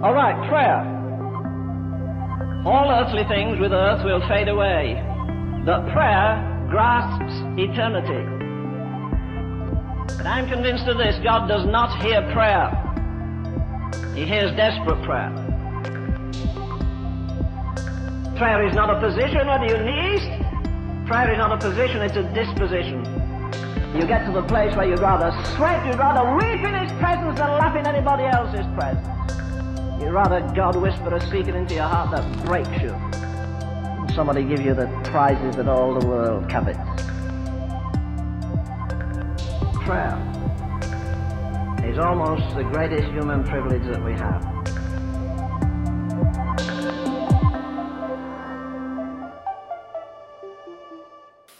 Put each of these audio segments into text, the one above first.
All right, prayer. All earthly things with earth will fade away, but prayer grasps eternity. But I'm convinced of this God does not hear prayer, He hears desperate prayer. Prayer is not a position, whether you knee Prayer is not a position, it's a disposition. You get to the place where you'd rather sweat, you'd rather weep in His presence than laugh in anybody else's presence. You'd rather God whisper a secret into your heart that breaks you than somebody give you the prizes that all the world covets. Prayer is almost the greatest human privilege that we have.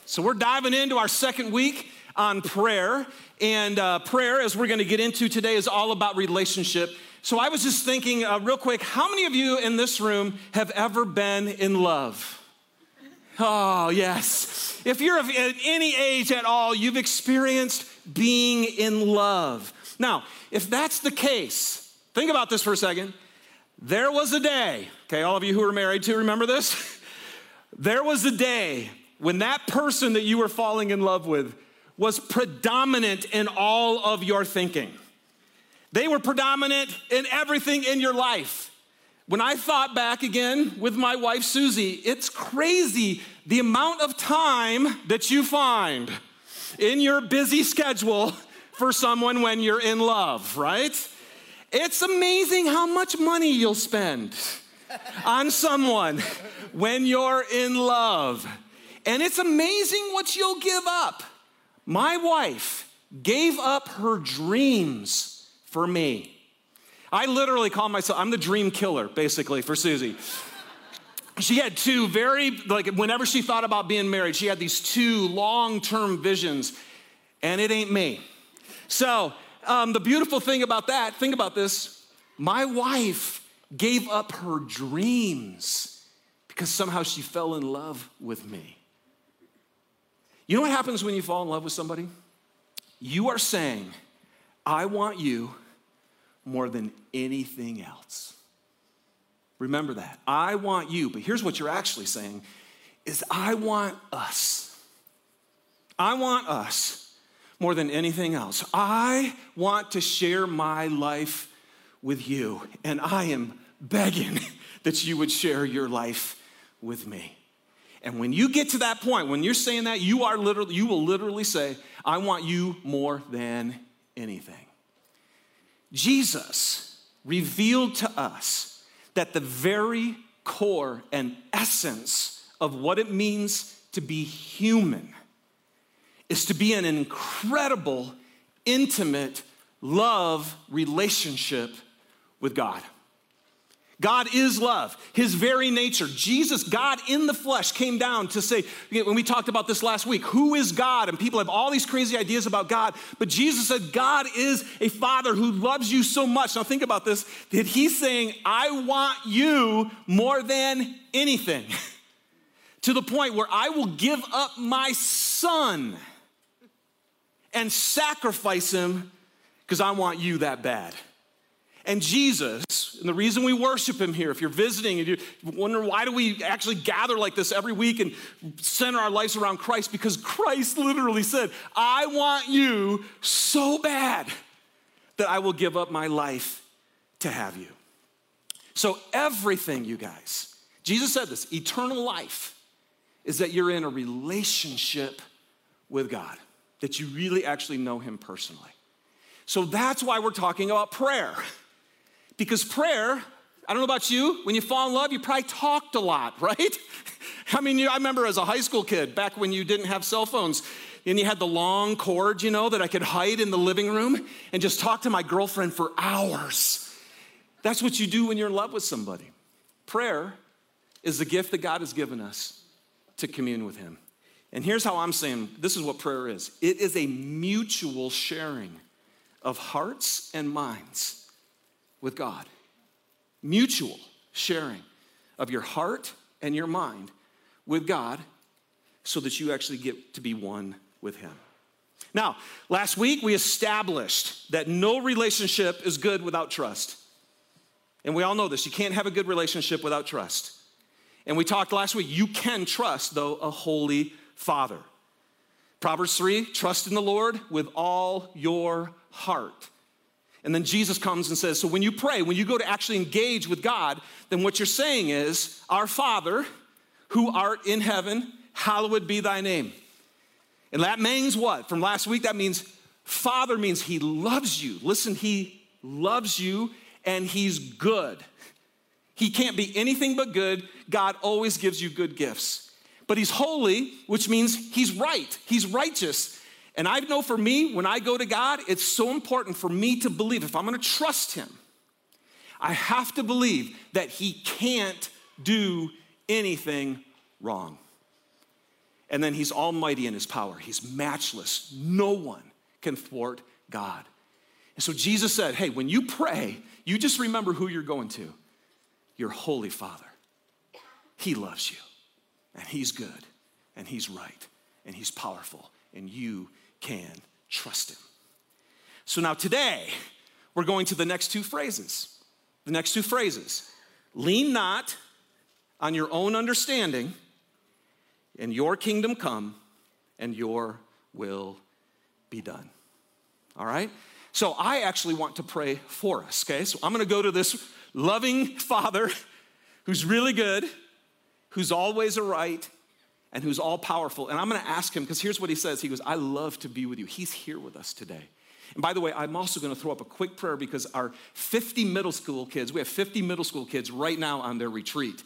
So, we're diving into our second week on prayer. And uh, prayer, as we're going to get into today, is all about relationship. So, I was just thinking, uh, real quick, how many of you in this room have ever been in love? Oh, yes. If you're of any age at all, you've experienced being in love. Now, if that's the case, think about this for a second. There was a day, okay, all of you who are married to remember this? There was a day when that person that you were falling in love with was predominant in all of your thinking. They were predominant in everything in your life. When I thought back again with my wife Susie, it's crazy the amount of time that you find in your busy schedule for someone when you're in love, right? It's amazing how much money you'll spend on someone when you're in love. And it's amazing what you'll give up. My wife gave up her dreams for me. I literally call myself, I'm the dream killer, basically, for Susie. She had two very, like, whenever she thought about being married, she had these two long term visions, and it ain't me. So, um, the beautiful thing about that, think about this my wife gave up her dreams because somehow she fell in love with me. You know what happens when you fall in love with somebody? You are saying, I want you more than anything else. Remember that. I want you, but here's what you're actually saying is I want us. I want us more than anything else. I want to share my life with you, and I am begging that you would share your life with me. And when you get to that point, when you're saying that, you are literally, you will literally say, I want you more than anything. Jesus revealed to us that the very core and essence of what it means to be human is to be an incredible, intimate love relationship with God. God is love, his very nature. Jesus, God in the flesh, came down to say, when we talked about this last week, who is God? And people have all these crazy ideas about God. But Jesus said, God is a father who loves you so much. Now think about this that he's saying, I want you more than anything, to the point where I will give up my son and sacrifice him because I want you that bad. And Jesus, and the reason we worship him here, if you're visiting and you wonder why do we actually gather like this every week and center our lives around Christ, because Christ literally said, I want you so bad that I will give up my life to have you. So, everything, you guys, Jesus said this eternal life is that you're in a relationship with God, that you really actually know Him personally. So, that's why we're talking about prayer. Because prayer, I don't know about you, when you fall in love, you probably talked a lot, right? I mean, I remember as a high school kid, back when you didn't have cell phones, and you had the long cord, you know, that I could hide in the living room and just talk to my girlfriend for hours. That's what you do when you're in love with somebody. Prayer is the gift that God has given us to commune with Him. And here's how I'm saying this is what prayer is it is a mutual sharing of hearts and minds with God. Mutual sharing of your heart and your mind with God so that you actually get to be one with Him. Now, last week we established that no relationship is good without trust. And we all know this you can't have a good relationship without trust. And we talked last week, you can trust, though, a holy father. Proverbs 3 trust in the Lord with all your heart. And then Jesus comes and says, So when you pray, when you go to actually engage with God, then what you're saying is, Our Father, who art in heaven, hallowed be thy name. And that means what? From last week, that means Father means He loves you. Listen, He loves you and He's good. He can't be anything but good. God always gives you good gifts. But He's holy, which means He's right, He's righteous. And I know for me, when I go to God, it's so important for me to believe if I'm gonna trust Him, I have to believe that He can't do anything wrong. And then He's almighty in His power, He's matchless. No one can thwart God. And so Jesus said, Hey, when you pray, you just remember who you're going to your Holy Father. He loves you, and He's good, and He's right, and He's powerful, and you can trust Him. So now today, we're going to the next two phrases. The next two phrases lean not on your own understanding, and your kingdom come, and your will be done. All right? So I actually want to pray for us, okay? So I'm gonna go to this loving Father who's really good, who's always right, and who's all powerful. And I'm gonna ask him, because here's what he says He goes, I love to be with you. He's here with us today. And by the way, I'm also gonna throw up a quick prayer because our 50 middle school kids, we have 50 middle school kids right now on their retreat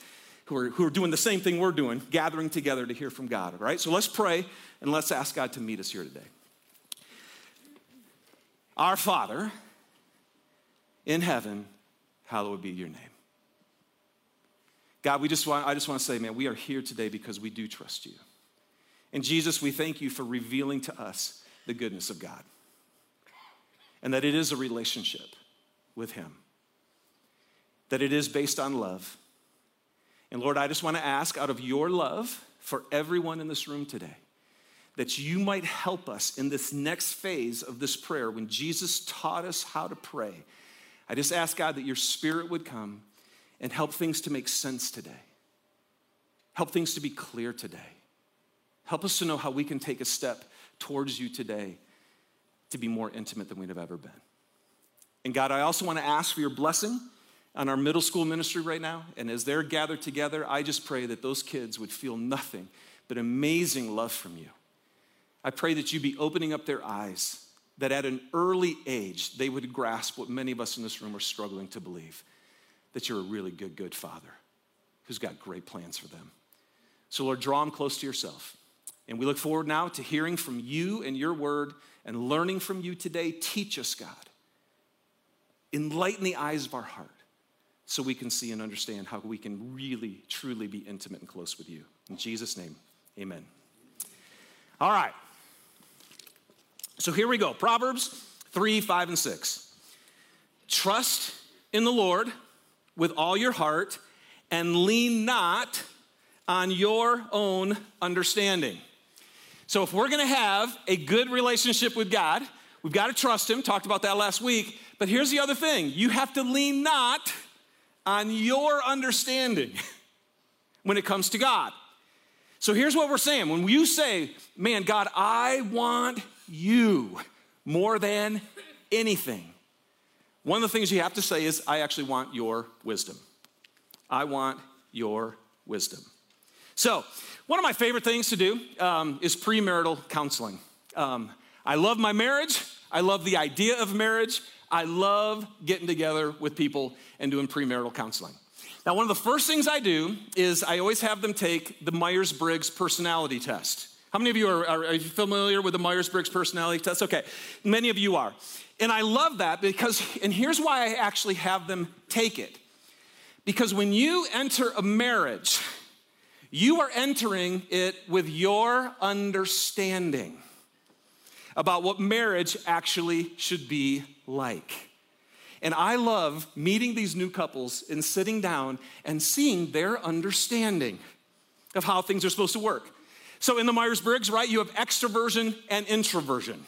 who are, who are doing the same thing we're doing, gathering together to hear from God, all right? So let's pray and let's ask God to meet us here today. Our Father in heaven, hallowed be your name. God, we just want, I just want to say, man, we are here today because we do trust you. And Jesus, we thank you for revealing to us the goodness of God and that it is a relationship with Him, that it is based on love. And Lord, I just want to ask out of your love for everyone in this room today that you might help us in this next phase of this prayer when Jesus taught us how to pray. I just ask God that your spirit would come and help things to make sense today. Help things to be clear today. Help us to know how we can take a step towards you today to be more intimate than we'd have ever been. And God, I also want to ask for your blessing on our middle school ministry right now. And as they're gathered together, I just pray that those kids would feel nothing but amazing love from you. I pray that you be opening up their eyes, that at an early age, they would grasp what many of us in this room are struggling to believe that you're a really good, good father who's got great plans for them. So, Lord, draw them close to yourself. And we look forward now to hearing from you and your word and learning from you today. Teach us, God. Enlighten the eyes of our heart so we can see and understand how we can really, truly be intimate and close with you. In Jesus' name, amen. All right. So here we go Proverbs 3, 5, and 6. Trust in the Lord with all your heart and lean not on your own understanding. So, if we're gonna have a good relationship with God, we've got to trust Him. Talked about that last week. But here's the other thing you have to lean not on your understanding when it comes to God. So, here's what we're saying when you say, Man, God, I want you more than anything. One of the things you have to say is, I actually want your wisdom. I want your wisdom. So, one of my favorite things to do um, is premarital counseling. Um, I love my marriage. I love the idea of marriage. I love getting together with people and doing premarital counseling. Now, one of the first things I do is I always have them take the Myers Briggs personality test. How many of you are, are, are familiar with the Myers Briggs personality test? Okay, many of you are. And I love that because, and here's why I actually have them take it. Because when you enter a marriage, you are entering it with your understanding about what marriage actually should be like. And I love meeting these new couples and sitting down and seeing their understanding of how things are supposed to work. So in the Myers Briggs, right, you have extroversion and introversion.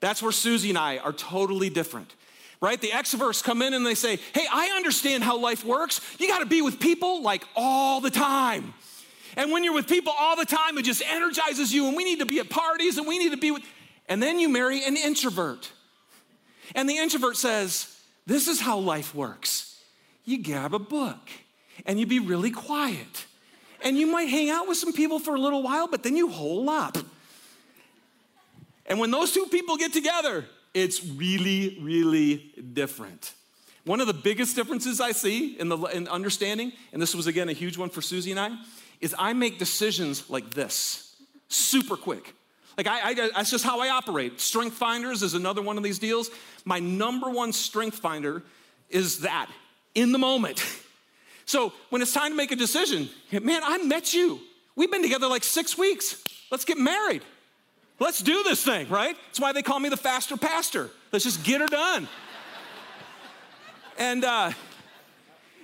That's where Susie and I are totally different. right? The extroverts come in and they say, Hey, I understand how life works. You got to be with people like all the time. And when you're with people all the time, it just energizes you. And we need to be at parties and we need to be with. And then you marry an introvert. And the introvert says, This is how life works. You grab a book and you be really quiet. And you might hang out with some people for a little while, but then you hole up. And when those two people get together, it's really, really different. One of the biggest differences I see in the in understanding, and this was again a huge one for Susie and I, is I make decisions like this, super quick. Like I, I, that's just how I operate. Strength finders is another one of these deals. My number one strength finder is that in the moment. So when it's time to make a decision, man, I met you. We've been together like six weeks. Let's get married. Let's do this thing, right? That's why they call me the faster pastor. Let's just get her done. and uh,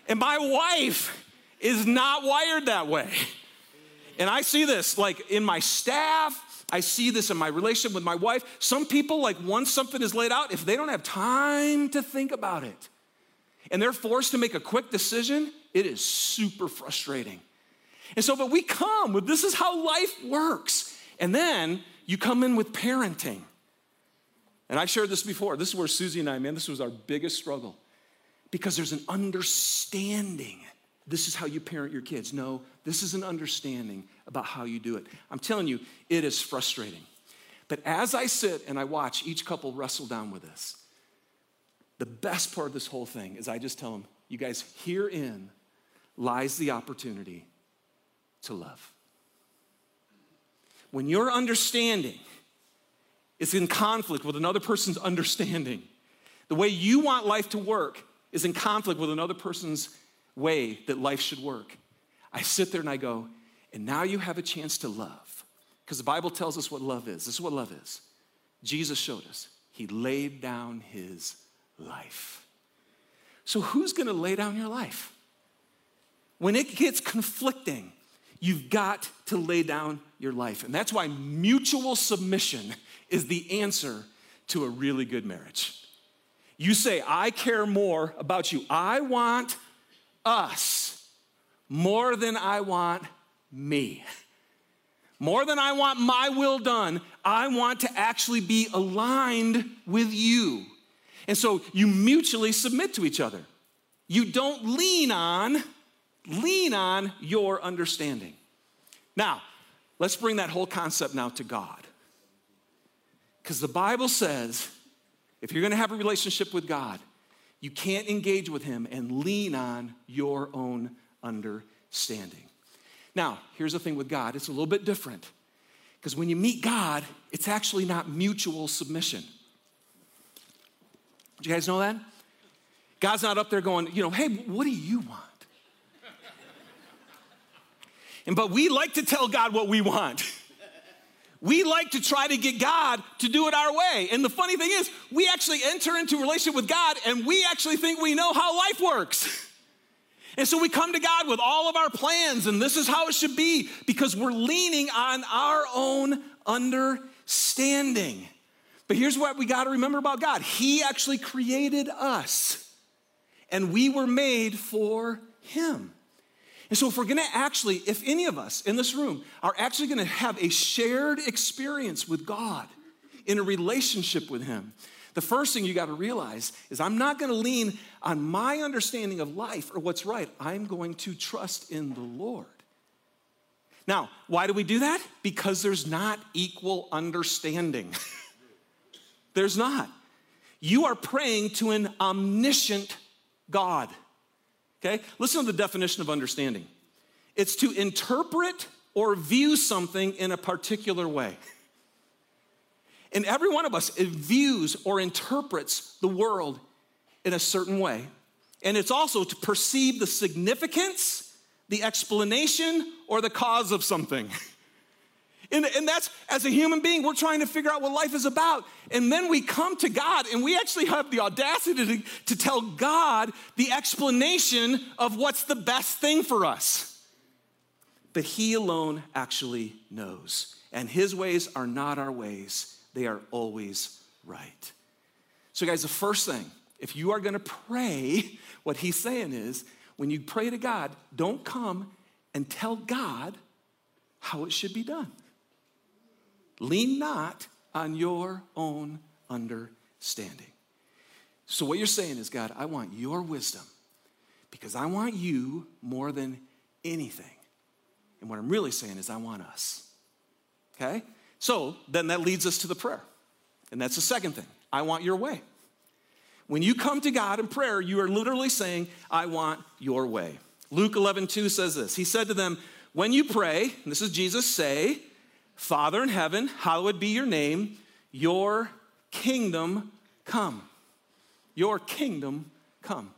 and my wife is not wired that way. And I see this like in my staff, I see this in my relationship with my wife. Some people, like once something is laid out, if they don't have time to think about it and they're forced to make a quick decision, it is super frustrating. And so, but we come with this is how life works. And then you come in with parenting. And I've shared this before. This is where Susie and I, man, this was our biggest struggle because there's an understanding. This is how you parent your kids. No, this is an understanding about how you do it. I'm telling you, it is frustrating. But as I sit and I watch each couple wrestle down with this, the best part of this whole thing is I just tell them, you guys, herein lies the opportunity to love. When your understanding is in conflict with another person's understanding, the way you want life to work is in conflict with another person's way that life should work. I sit there and I go, and now you have a chance to love. Because the Bible tells us what love is. This is what love is. Jesus showed us. He laid down his life. So, who's gonna lay down your life? When it gets conflicting, you've got to lay down your life. And that's why mutual submission is the answer to a really good marriage. You say, I care more about you. I want us more than I want me. More than I want my will done, I want to actually be aligned with you. And so you mutually submit to each other. You don't lean on lean on your understanding. Now, let's bring that whole concept now to God. Because the Bible says if you're gonna have a relationship with God, you can't engage with Him and lean on your own understanding. Now, here's the thing with God it's a little bit different. Because when you meet God, it's actually not mutual submission. Do you guys know that? God's not up there going, you know, hey, what do you want? And but we like to tell God what we want. We like to try to get God to do it our way. And the funny thing is, we actually enter into a relationship with God and we actually think we know how life works. And so we come to God with all of our plans, and this is how it should be because we're leaning on our own understanding. But here's what we got to remember about God He actually created us, and we were made for Him. And so, if we're gonna actually, if any of us in this room are actually gonna have a shared experience with God in a relationship with Him, the first thing you gotta realize is I'm not gonna lean on my understanding of life or what's right. I'm going to trust in the Lord. Now, why do we do that? Because there's not equal understanding. there's not. You are praying to an omniscient God. Okay? Listen to the definition of understanding it's to interpret or view something in a particular way. And every one of us views or interprets the world in a certain way. And it's also to perceive the significance, the explanation, or the cause of something. And, and that's, as a human being, we're trying to figure out what life is about. And then we come to God and we actually have the audacity to, to tell God the explanation of what's the best thing for us. But He alone actually knows. And His ways are not our ways, they are always right. So, guys, the first thing if you are going to pray, what he's saying is when you pray to God, don't come and tell God how it should be done. Lean not on your own understanding. So, what you're saying is, God, I want your wisdom because I want you more than anything. And what I'm really saying is, I want us. Okay? So, then that leads us to the prayer. And that's the second thing I want your way. When you come to God in prayer, you are literally saying, I want your way. Luke 11, 2 says this. He said to them, When you pray, this is Jesus, say, Father in heaven, hallowed be your name, your kingdom come. Your kingdom come.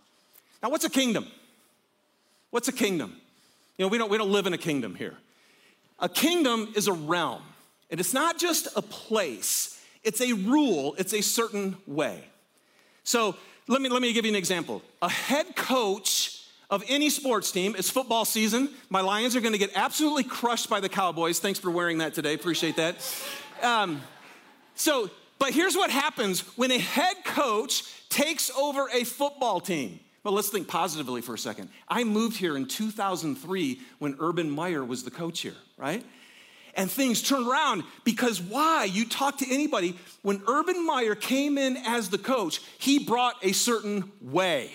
Now, what's a kingdom? What's a kingdom? You know, we don't, we don't live in a kingdom here. A kingdom is a realm, and it's not just a place, it's a rule, it's a certain way. So let me, let me give you an example. A head coach of any sports team, it's football season. My Lions are gonna get absolutely crushed by the Cowboys. Thanks for wearing that today, appreciate that. Um, so, but here's what happens when a head coach takes over a football team. Well, let's think positively for a second. I moved here in 2003 when Urban Meyer was the coach here, right? and things turned around because why? You talk to anybody, when Urban Meyer came in as the coach, he brought a certain way.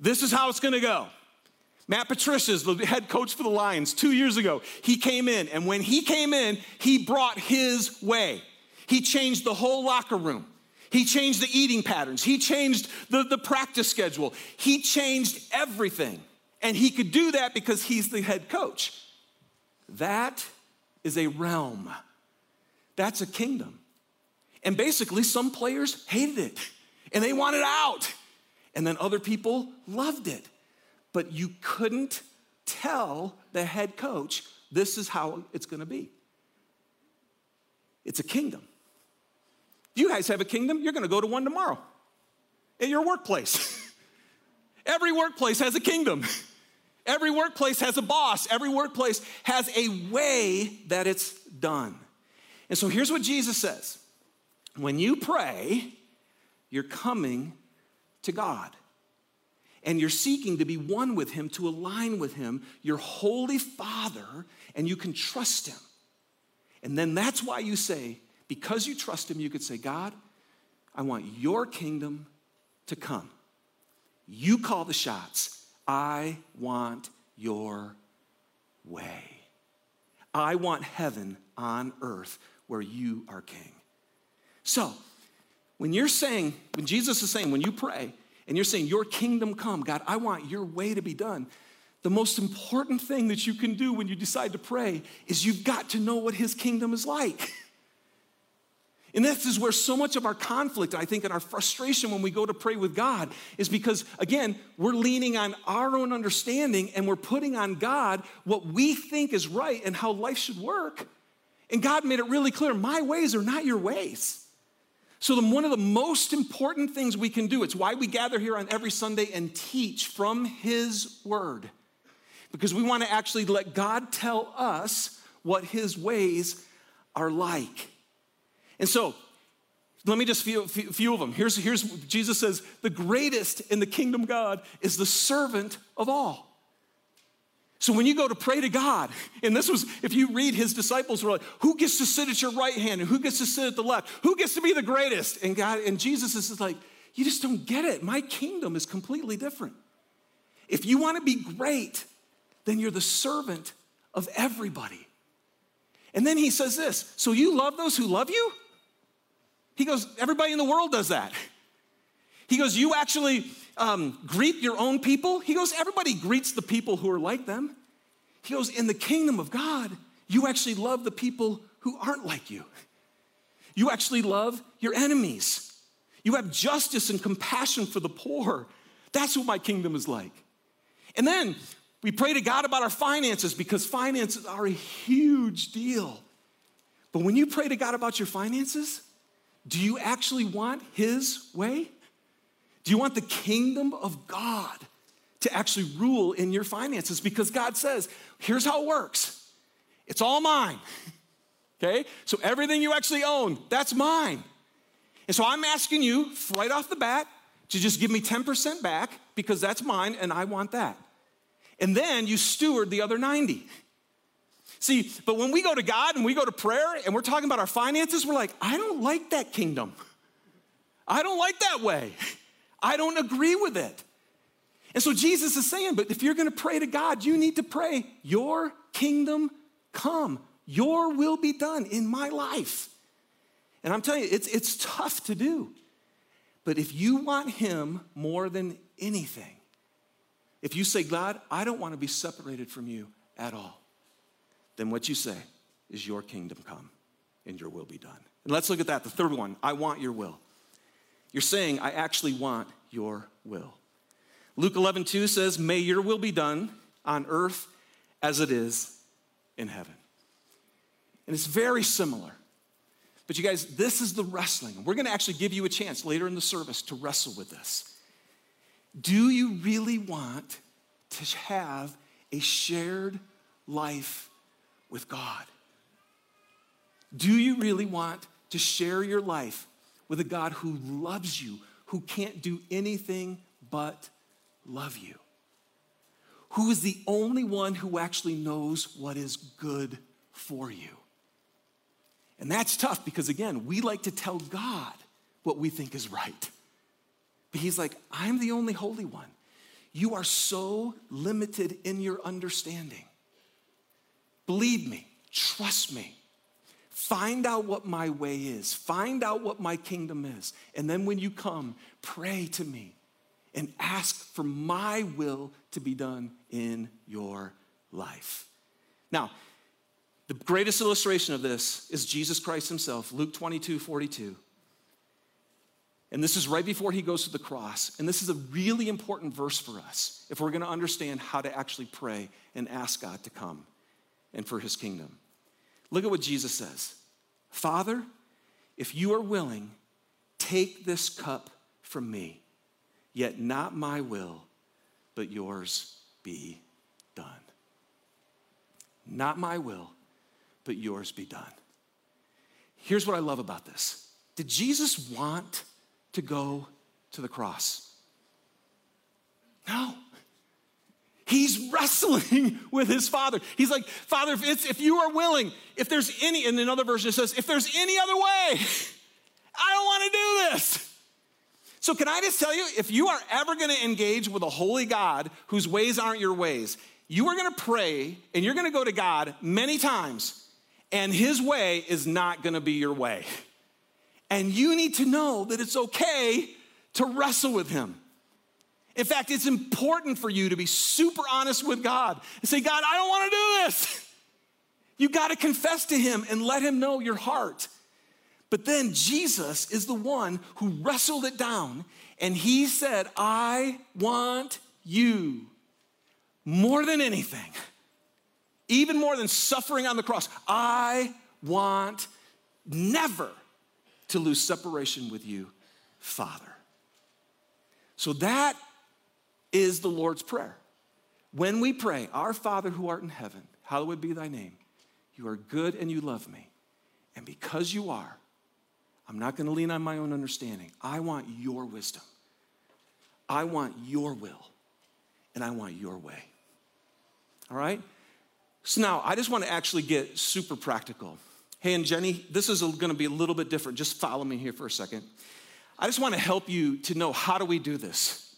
This is how it's gonna go. Matt Patricia's the head coach for the Lions two years ago. He came in, and when he came in, he brought his way. He changed the whole locker room. He changed the eating patterns. He changed the, the practice schedule. He changed everything. And he could do that because he's the head coach. That is a realm. That's a kingdom. And basically, some players hated it and they wanted out. And then other people loved it. But you couldn't tell the head coach, this is how it's gonna be. It's a kingdom. You guys have a kingdom, you're gonna go to one tomorrow at your workplace. Every workplace has a kingdom. Every workplace has a boss, every workplace has a way that it's done. And so here's what Jesus says when you pray, you're coming to God. And you're seeking to be one with Him, to align with Him, your Holy Father, and you can trust Him. And then that's why you say, because you trust Him, you could say, God, I want your kingdom to come. You call the shots. I want your way. I want heaven on earth where you are king. So, when you're saying, when Jesus is saying, when you pray, and you're saying, Your kingdom come, God, I want your way to be done. The most important thing that you can do when you decide to pray is you've got to know what his kingdom is like. And this is where so much of our conflict, I think, and our frustration when we go to pray with God is because, again, we're leaning on our own understanding and we're putting on God what we think is right and how life should work. And God made it really clear my ways are not your ways. So, the, one of the most important things we can do, it's why we gather here on every Sunday and teach from His Word, because we want to actually let God tell us what His ways are like. And so, let me just few, few, of them. Here's, here's Jesus says, the greatest in the kingdom God is the servant of all. So when you go to pray to God, and this was, if you read his disciples were like, who gets to sit at your right hand and who gets to sit at the left? Who gets to be the greatest? And God, and Jesus is like, you just don't get it. My kingdom is completely different. If you want to be great, then you're the servant of everybody. And then he says this so you love those who love you? He goes, Everybody in the world does that. He goes, You actually um, greet your own people? He goes, Everybody greets the people who are like them. He goes, In the kingdom of God, you actually love the people who aren't like you. You actually love your enemies. You have justice and compassion for the poor. That's what my kingdom is like. And then we pray to God about our finances because finances are a huge deal. But when you pray to God about your finances, do you actually want His way? Do you want the kingdom of God to actually rule in your finances? Because God says, here's how it works it's all mine. Okay? So everything you actually own, that's mine. And so I'm asking you right off the bat to just give me 10% back because that's mine and I want that. And then you steward the other 90. See, but when we go to God and we go to prayer and we're talking about our finances, we're like, I don't like that kingdom. I don't like that way. I don't agree with it. And so Jesus is saying, but if you're gonna pray to God, you need to pray, Your kingdom come, Your will be done in my life. And I'm telling you, it's, it's tough to do. But if you want Him more than anything, if you say, God, I don't wanna be separated from you at all, then what you say is, Your kingdom come and Your will be done. And let's look at that. The third one I want Your will. You're saying, I actually want Your will. Luke 11, 2 says, May your will be done on earth as it is in heaven. And it's very similar. But you guys, this is the wrestling. We're going to actually give you a chance later in the service to wrestle with this. Do you really want to have a shared life with God? Do you really want to share your life with a God who loves you, who can't do anything but love you, who is the only one who actually knows what is good for you. And that's tough because, again, we like to tell God what we think is right. But He's like, I'm the only holy one. You are so limited in your understanding. Believe me, trust me. Find out what my way is. Find out what my kingdom is. And then when you come, pray to me and ask for my will to be done in your life. Now, the greatest illustration of this is Jesus Christ himself, Luke 22 42. And this is right before he goes to the cross. And this is a really important verse for us if we're going to understand how to actually pray and ask God to come and for his kingdom. Look at what Jesus says Father, if you are willing, take this cup from me. Yet not my will, but yours be done. Not my will, but yours be done. Here's what I love about this Did Jesus want to go to the cross? No. He's wrestling with his father. He's like, Father, if, it's, if you are willing, if there's any, in another version it says, if there's any other way, I don't want to do this. So, can I just tell you, if you are ever gonna engage with a holy God whose ways aren't your ways, you are gonna pray and you're gonna go to God many times, and his way is not gonna be your way. And you need to know that it's okay to wrestle with him. In fact, it's important for you to be super honest with God and say, God, I don't wanna do this. You gotta confess to him and let him know your heart. But then Jesus is the one who wrestled it down and he said, I want you more than anything, even more than suffering on the cross. I want never to lose separation with you, Father. So that is the Lord's Prayer. When we pray, Our Father who art in heaven, hallowed be thy name. You are good and you love me. And because you are, I'm not going to lean on my own understanding. I want your wisdom. I want your will. And I want your way. All right? So now I just want to actually get super practical. Hey, and Jenny, this is going to be a little bit different. Just follow me here for a second. I just want to help you to know how do we do this?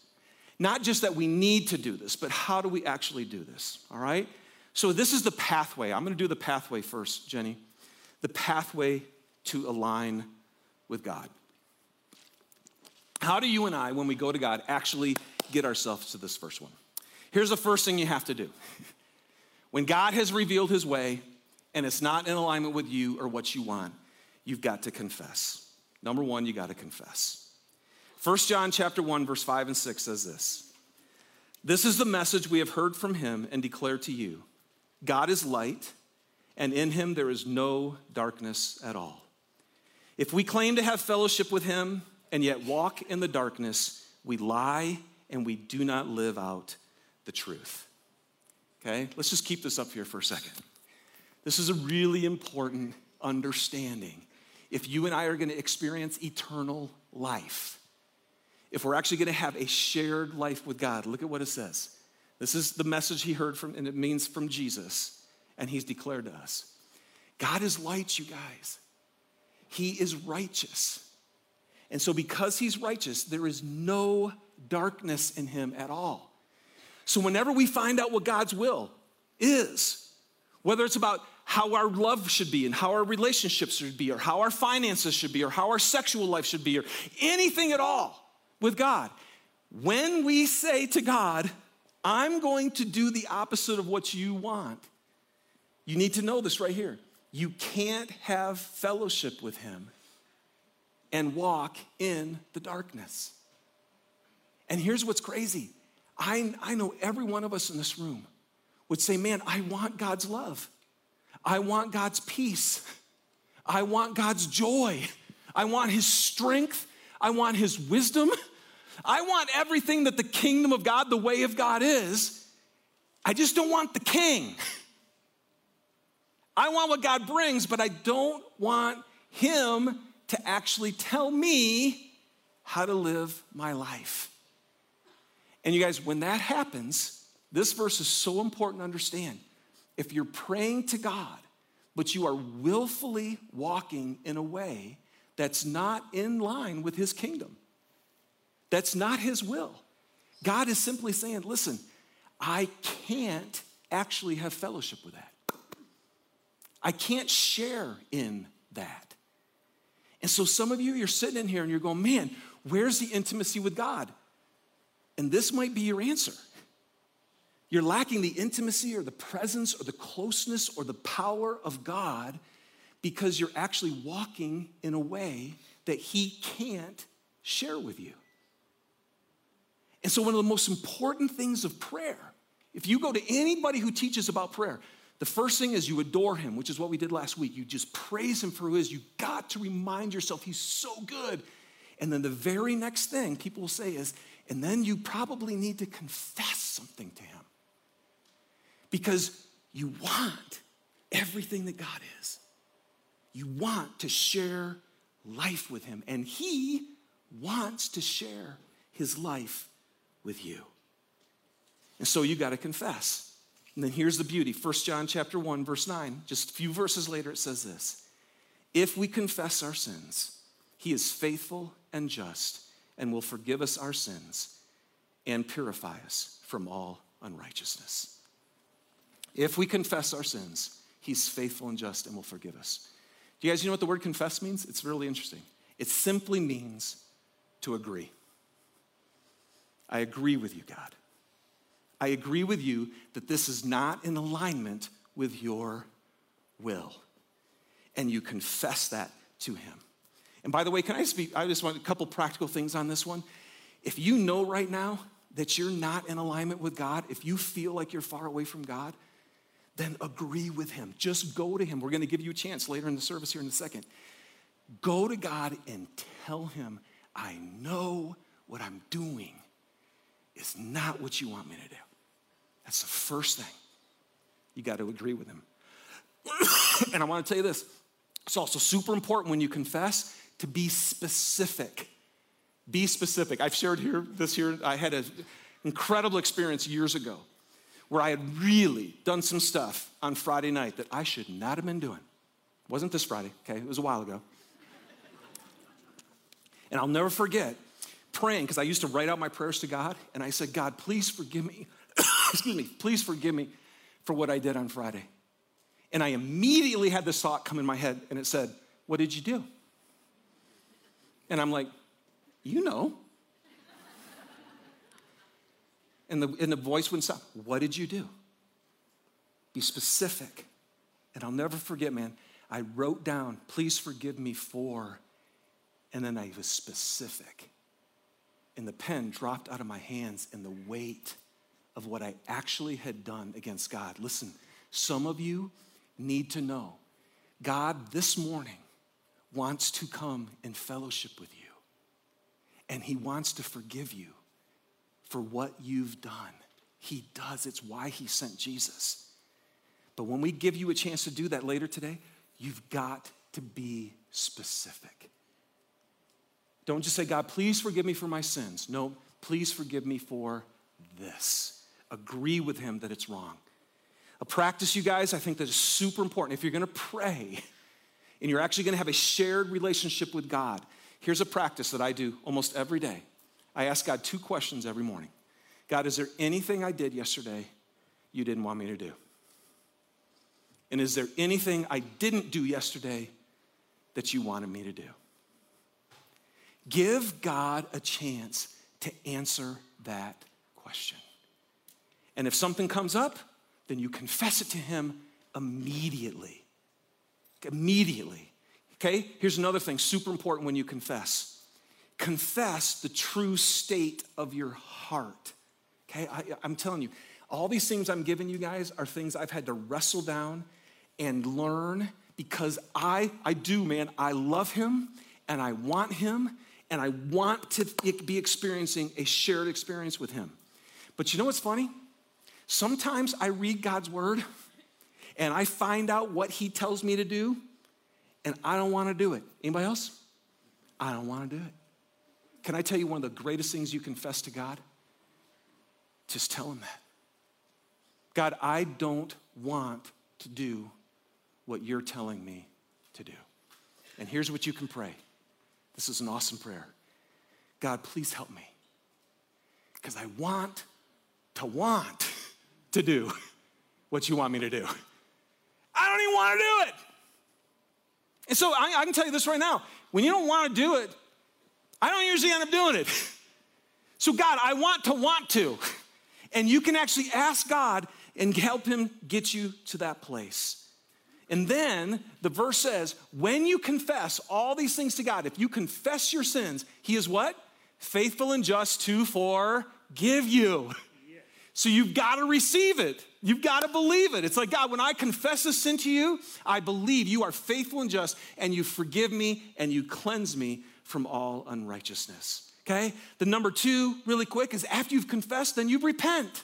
Not just that we need to do this, but how do we actually do this? All right? So this is the pathway. I'm going to do the pathway first, Jenny. The pathway to align with God. How do you and I, when we go to God, actually get ourselves to this first one? Here's the first thing you have to do. When God has revealed his way and it's not in alignment with you or what you want, you've got to confess. Number one, you got to confess. 1 John chapter 1, verse 5 and 6 says this. This is the message we have heard from him and declare to you. God is light, and in him there is no darkness at all. If we claim to have fellowship with him and yet walk in the darkness, we lie and we do not live out the truth. Okay, let's just keep this up here for a second. This is a really important understanding. If you and I are going to experience eternal life, if we're actually going to have a shared life with God, look at what it says. This is the message he heard from, and it means from Jesus, and he's declared to us. God is light, you guys. He is righteous. And so, because he's righteous, there is no darkness in him at all. So, whenever we find out what God's will is, whether it's about how our love should be and how our relationships should be, or how our finances should be, or how our sexual life should be, or anything at all with God, when we say to God, I'm going to do the opposite of what you want, you need to know this right here. You can't have fellowship with Him and walk in the darkness. And here's what's crazy I, I know every one of us in this room would say, Man, I want God's love. I want God's peace. I want God's joy. I want His strength. I want His wisdom. I want everything that the kingdom of God, the way of God is. I just don't want the king. I want what God brings, but I don't want Him to actually tell me how to live my life. And you guys, when that happens, this verse is so important to understand. If you're praying to God, but you are willfully walking in a way that's not in line with His kingdom, that's not His will, God is simply saying, listen, I can't actually have fellowship with that. I can't share in that. And so some of you, you're sitting in here and you're going, man, where's the intimacy with God? And this might be your answer. You're lacking the intimacy or the presence or the closeness or the power of God because you're actually walking in a way that He can't share with you. And so, one of the most important things of prayer, if you go to anybody who teaches about prayer, the first thing is you adore him, which is what we did last week. You just praise him for who is. You got to remind yourself he's so good. And then the very next thing people will say is, and then you probably need to confess something to him. Because you want everything that God is. You want to share life with him, and he wants to share his life with you. And so you got to confess. And then here's the beauty 1 John chapter 1 verse 9 just a few verses later it says this if we confess our sins he is faithful and just and will forgive us our sins and purify us from all unrighteousness if we confess our sins he's faithful and just and will forgive us do you guys know what the word confess means it's really interesting it simply means to agree i agree with you god I agree with you that this is not in alignment with your will. And you confess that to him. And by the way, can I speak? I just want a couple practical things on this one. If you know right now that you're not in alignment with God, if you feel like you're far away from God, then agree with him. Just go to him. We're going to give you a chance later in the service here in a second. Go to God and tell him, I know what I'm doing is not what you want me to do. That's the first thing. You got to agree with him. and I want to tell you this it's also super important when you confess to be specific. Be specific. I've shared here this year, I had an incredible experience years ago where I had really done some stuff on Friday night that I should not have been doing. It wasn't this Friday, okay? It was a while ago. And I'll never forget praying because I used to write out my prayers to God and I said, God, please forgive me excuse me, please forgive me for what I did on Friday. And I immediately had this thought come in my head, and it said, What did you do? And I'm like, You know. And the, and the voice wouldn't stop. What did you do? Be specific. And I'll never forget, man, I wrote down, Please forgive me for, and then I was specific. And the pen dropped out of my hands, and the weight of what I actually had done against God. Listen, some of you need to know God this morning wants to come in fellowship with you, and He wants to forgive you for what you've done. He does, it's why He sent Jesus. But when we give you a chance to do that later today, you've got to be specific. Don't just say, God, please forgive me for my sins. No, please forgive me for this. Agree with Him that it's wrong. A practice, you guys, I think that is super important. If you're gonna pray and you're actually gonna have a shared relationship with God, here's a practice that I do almost every day. I ask God two questions every morning God, is there anything I did yesterday you didn't want me to do? And is there anything I didn't do yesterday that you wanted me to do? Give God a chance to answer that question. And if something comes up, then you confess it to Him immediately. Immediately. Okay? Here's another thing super important when you confess confess the true state of your heart. Okay? I, I'm telling you, all these things I'm giving you guys are things I've had to wrestle down and learn because I, I do, man, I love him and I want him and I want to be experiencing a shared experience with him. But you know what's funny? Sometimes I read God's word and I find out what he tells me to do and I don't want to do it. Anybody else? I don't want to do it. Can I tell you one of the greatest things you confess to God? Just tell him that. God, I don't want to do what you're telling me to do. And here's what you can pray. This is an awesome prayer. God, please help me. Because I want to want to do what you want me to do. I don't even want to do it. And so I, I can tell you this right now when you don't want to do it, I don't usually end up doing it. So, God, I want to want to. And you can actually ask God and help Him get you to that place. And then the verse says, when you confess all these things to God, if you confess your sins, He is what? Faithful and just to forgive you. So you've got to receive it. You've got to believe it. It's like, God, when I confess a sin to you, I believe you are faithful and just, and you forgive me and you cleanse me from all unrighteousness. Okay? The number two, really quick, is after you've confessed, then you repent.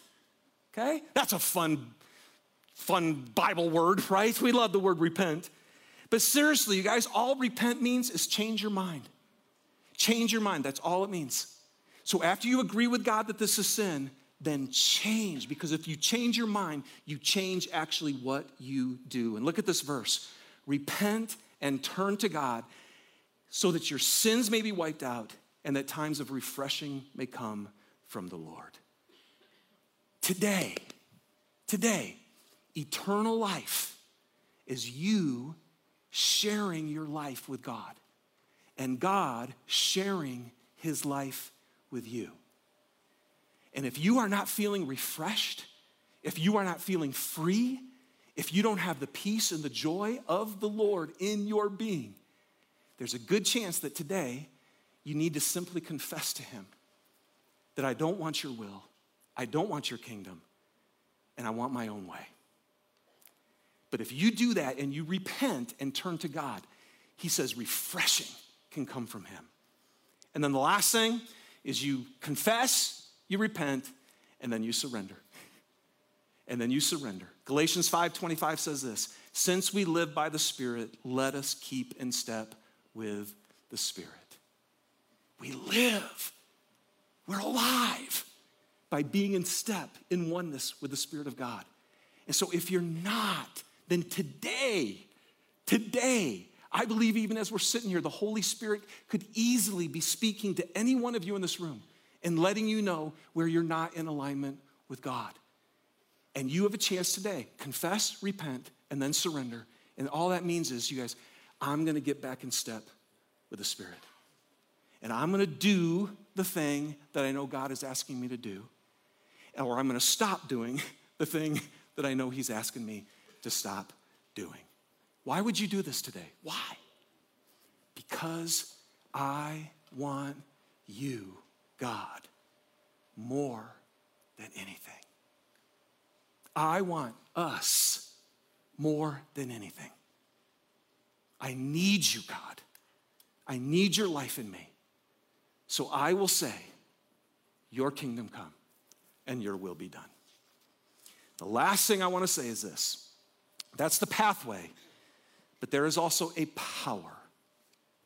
Okay? That's a fun fun Bible word, right? We love the word repent. But seriously, you guys, all repent means is change your mind. Change your mind. That's all it means. So after you agree with God that this is sin, then change. Because if you change your mind, you change actually what you do. And look at this verse repent and turn to God so that your sins may be wiped out and that times of refreshing may come from the Lord. Today, today, Eternal life is you sharing your life with God and God sharing his life with you. And if you are not feeling refreshed, if you are not feeling free, if you don't have the peace and the joy of the Lord in your being, there's a good chance that today you need to simply confess to Him that I don't want your will, I don't want your kingdom, and I want my own way. But if you do that and you repent and turn to God, He says refreshing can come from Him. And then the last thing is you confess, you repent, and then you surrender. And then you surrender. Galatians 5:25 says this, since we live by the Spirit, let us keep in step with the Spirit. We live. We're alive by being in step in oneness with the Spirit of God. And so if you're not, then today, today, I believe even as we're sitting here, the Holy Spirit could easily be speaking to any one of you in this room and letting you know where you're not in alignment with God. And you have a chance today. Confess, repent, and then surrender. And all that means is, you guys, I'm gonna get back in step with the Spirit. And I'm gonna do the thing that I know God is asking me to do, or I'm gonna stop doing the thing that I know He's asking me to stop doing. Why would you do this today? Why? Because I want you, God, more than anything. I want us more than anything. I need you, God. I need your life in me. So I will say, Your kingdom come and your will be done. The last thing I want to say is this that's the pathway. But there is also a power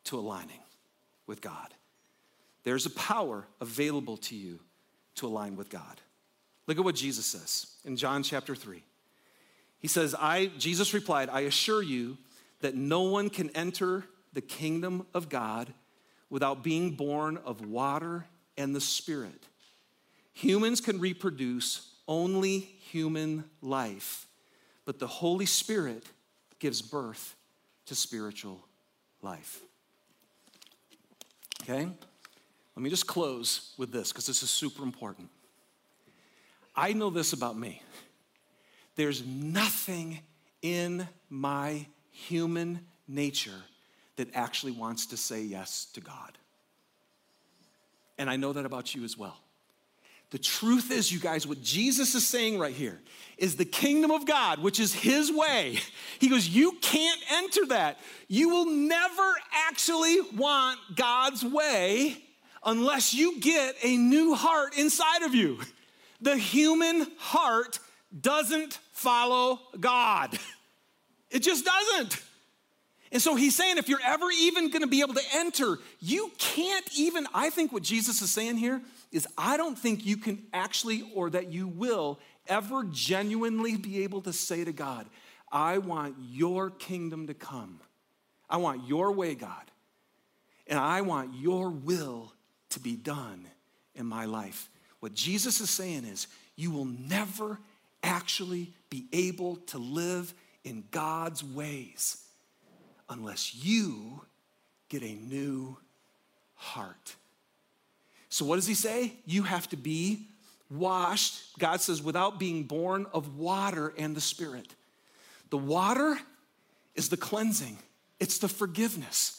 to aligning with God. there's a power available to you to align with God. Look at what Jesus says in John chapter 3. He says, I, Jesus replied, I assure you that no one can enter the kingdom of God without being born of water and the Spirit. Humans can reproduce only human life, but the Holy Spirit gives birth to spiritual life. Okay? Let me just close with this because this is super important. I know this about me. There's nothing in my human nature that actually wants to say yes to God. And I know that about you as well. The truth is, you guys, what Jesus is saying right here is the kingdom of God, which is his way. He goes, You can't enter that. You will never actually want God's way unless you get a new heart inside of you. The human heart doesn't follow God, it just doesn't. And so he's saying if you're ever even gonna be able to enter, you can't even, I think what Jesus is saying here is I don't think you can actually or that you will ever genuinely be able to say to God, I want your kingdom to come. I want your way, God. And I want your will to be done in my life. What Jesus is saying is, you will never actually be able to live in God's ways unless you get a new heart. So, what does he say? You have to be washed, God says, without being born of water and the Spirit. The water is the cleansing, it's the forgiveness.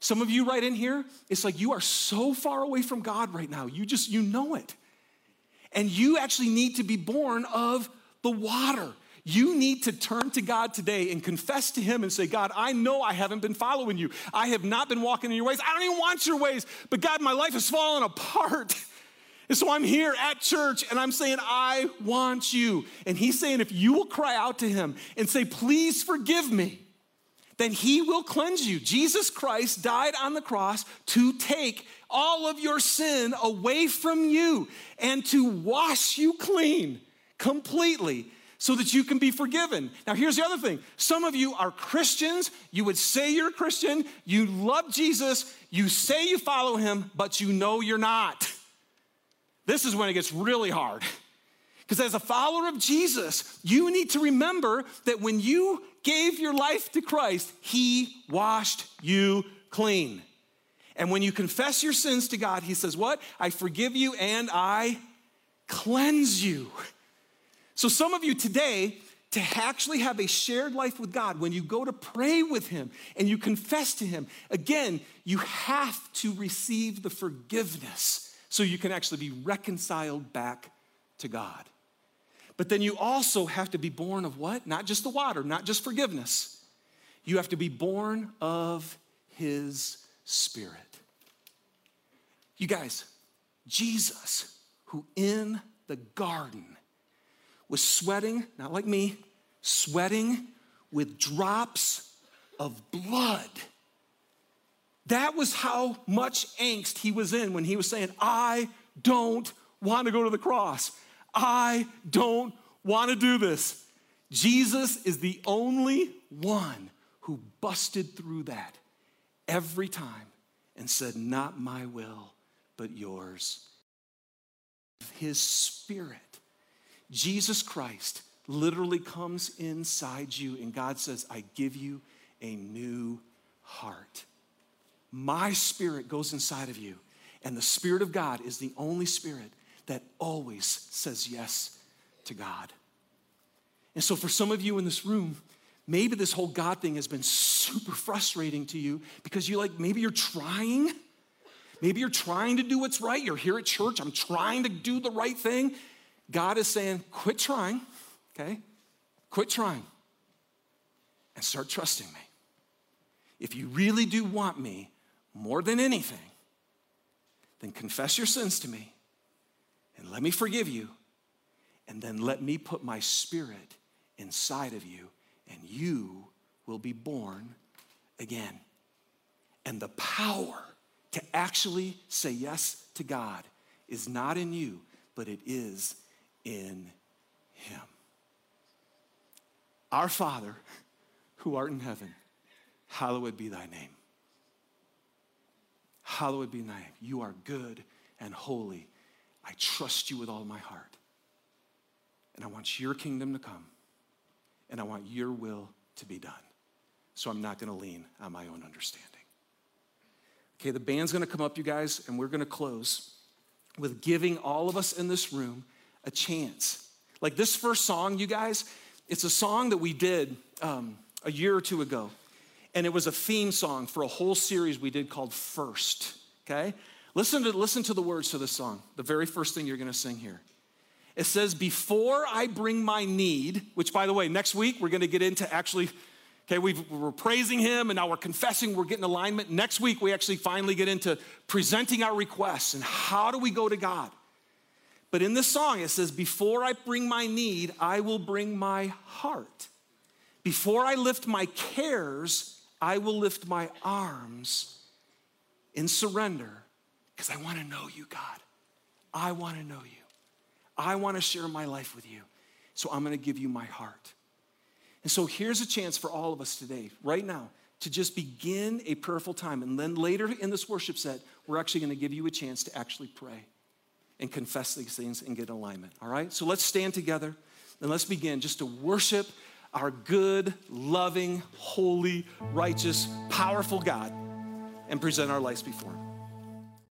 Some of you right in here, it's like you are so far away from God right now. You just, you know it. And you actually need to be born of the water. You need to turn to God today and confess to Him and say, God, I know I haven't been following you. I have not been walking in your ways. I don't even want your ways. But God, my life has fallen apart. And so I'm here at church and I'm saying, I want you. And He's saying, if you will cry out to Him and say, please forgive me, then He will cleanse you. Jesus Christ died on the cross to take all of your sin away from you and to wash you clean completely so that you can be forgiven. Now, here's the other thing some of you are Christians, you would say you're a Christian, you love Jesus, you say you follow him, but you know you're not. This is when it gets really hard. Because as a follower of Jesus, you need to remember that when you gave your life to Christ, He washed you clean. And when you confess your sins to God, He says, What? I forgive you and I cleanse you. So, some of you today, to actually have a shared life with God, when you go to pray with Him and you confess to Him, again, you have to receive the forgiveness so you can actually be reconciled back to God. But then you also have to be born of what? Not just the water, not just forgiveness. You have to be born of His Spirit. You guys, Jesus, who in the garden was sweating, not like me, sweating with drops of blood. That was how much angst he was in when he was saying, I don't want to go to the cross. I don't want to do this. Jesus is the only one who busted through that every time and said, Not my will, but yours. His spirit Jesus Christ literally comes inside you, and God says, I give you a new heart. My spirit goes inside of you, and the Spirit of God is the only spirit that always says yes to God. And so, for some of you in this room, maybe this whole God thing has been super frustrating to you because you like, maybe you're trying. Maybe you're trying to do what's right. You're here at church. I'm trying to do the right thing. God is saying, quit trying, okay? Quit trying and start trusting me. If you really do want me more than anything, then confess your sins to me and let me forgive you. And then let me put my spirit inside of you, and you will be born again. And the power to actually say yes to God is not in you, but it is in Him. Our Father, who art in heaven, hallowed be thy name. Hallowed be thy name. You are good and holy. I trust you with all my heart. And I want your kingdom to come. And I want your will to be done. So I'm not going to lean on my own understanding. Okay, the band's going to come up, you guys, and we're going to close with giving all of us in this room a chance. Like this first song, you guys, it's a song that we did um, a year or two ago. And it was a theme song for a whole series we did called First. Okay? Listen to, listen to the words to this song, the very first thing you're gonna sing here. It says, Before I bring my need, which by the way, next week we're gonna get into actually, okay, we are praising him and now we're confessing, we're getting alignment. Next week we actually finally get into presenting our requests and how do we go to God. But in this song, it says, Before I bring my need, I will bring my heart. Before I lift my cares, I will lift my arms in surrender because I want to know you, God. I want to know you. I want to share my life with you. So I'm going to give you my heart. And so here's a chance for all of us today, right now, to just begin a prayerful time. And then later in this worship set, we're actually going to give you a chance to actually pray and confess these things and get alignment. All right? So let's stand together and let's begin just to worship our good, loving, holy, righteous, powerful God and present our lives before Him.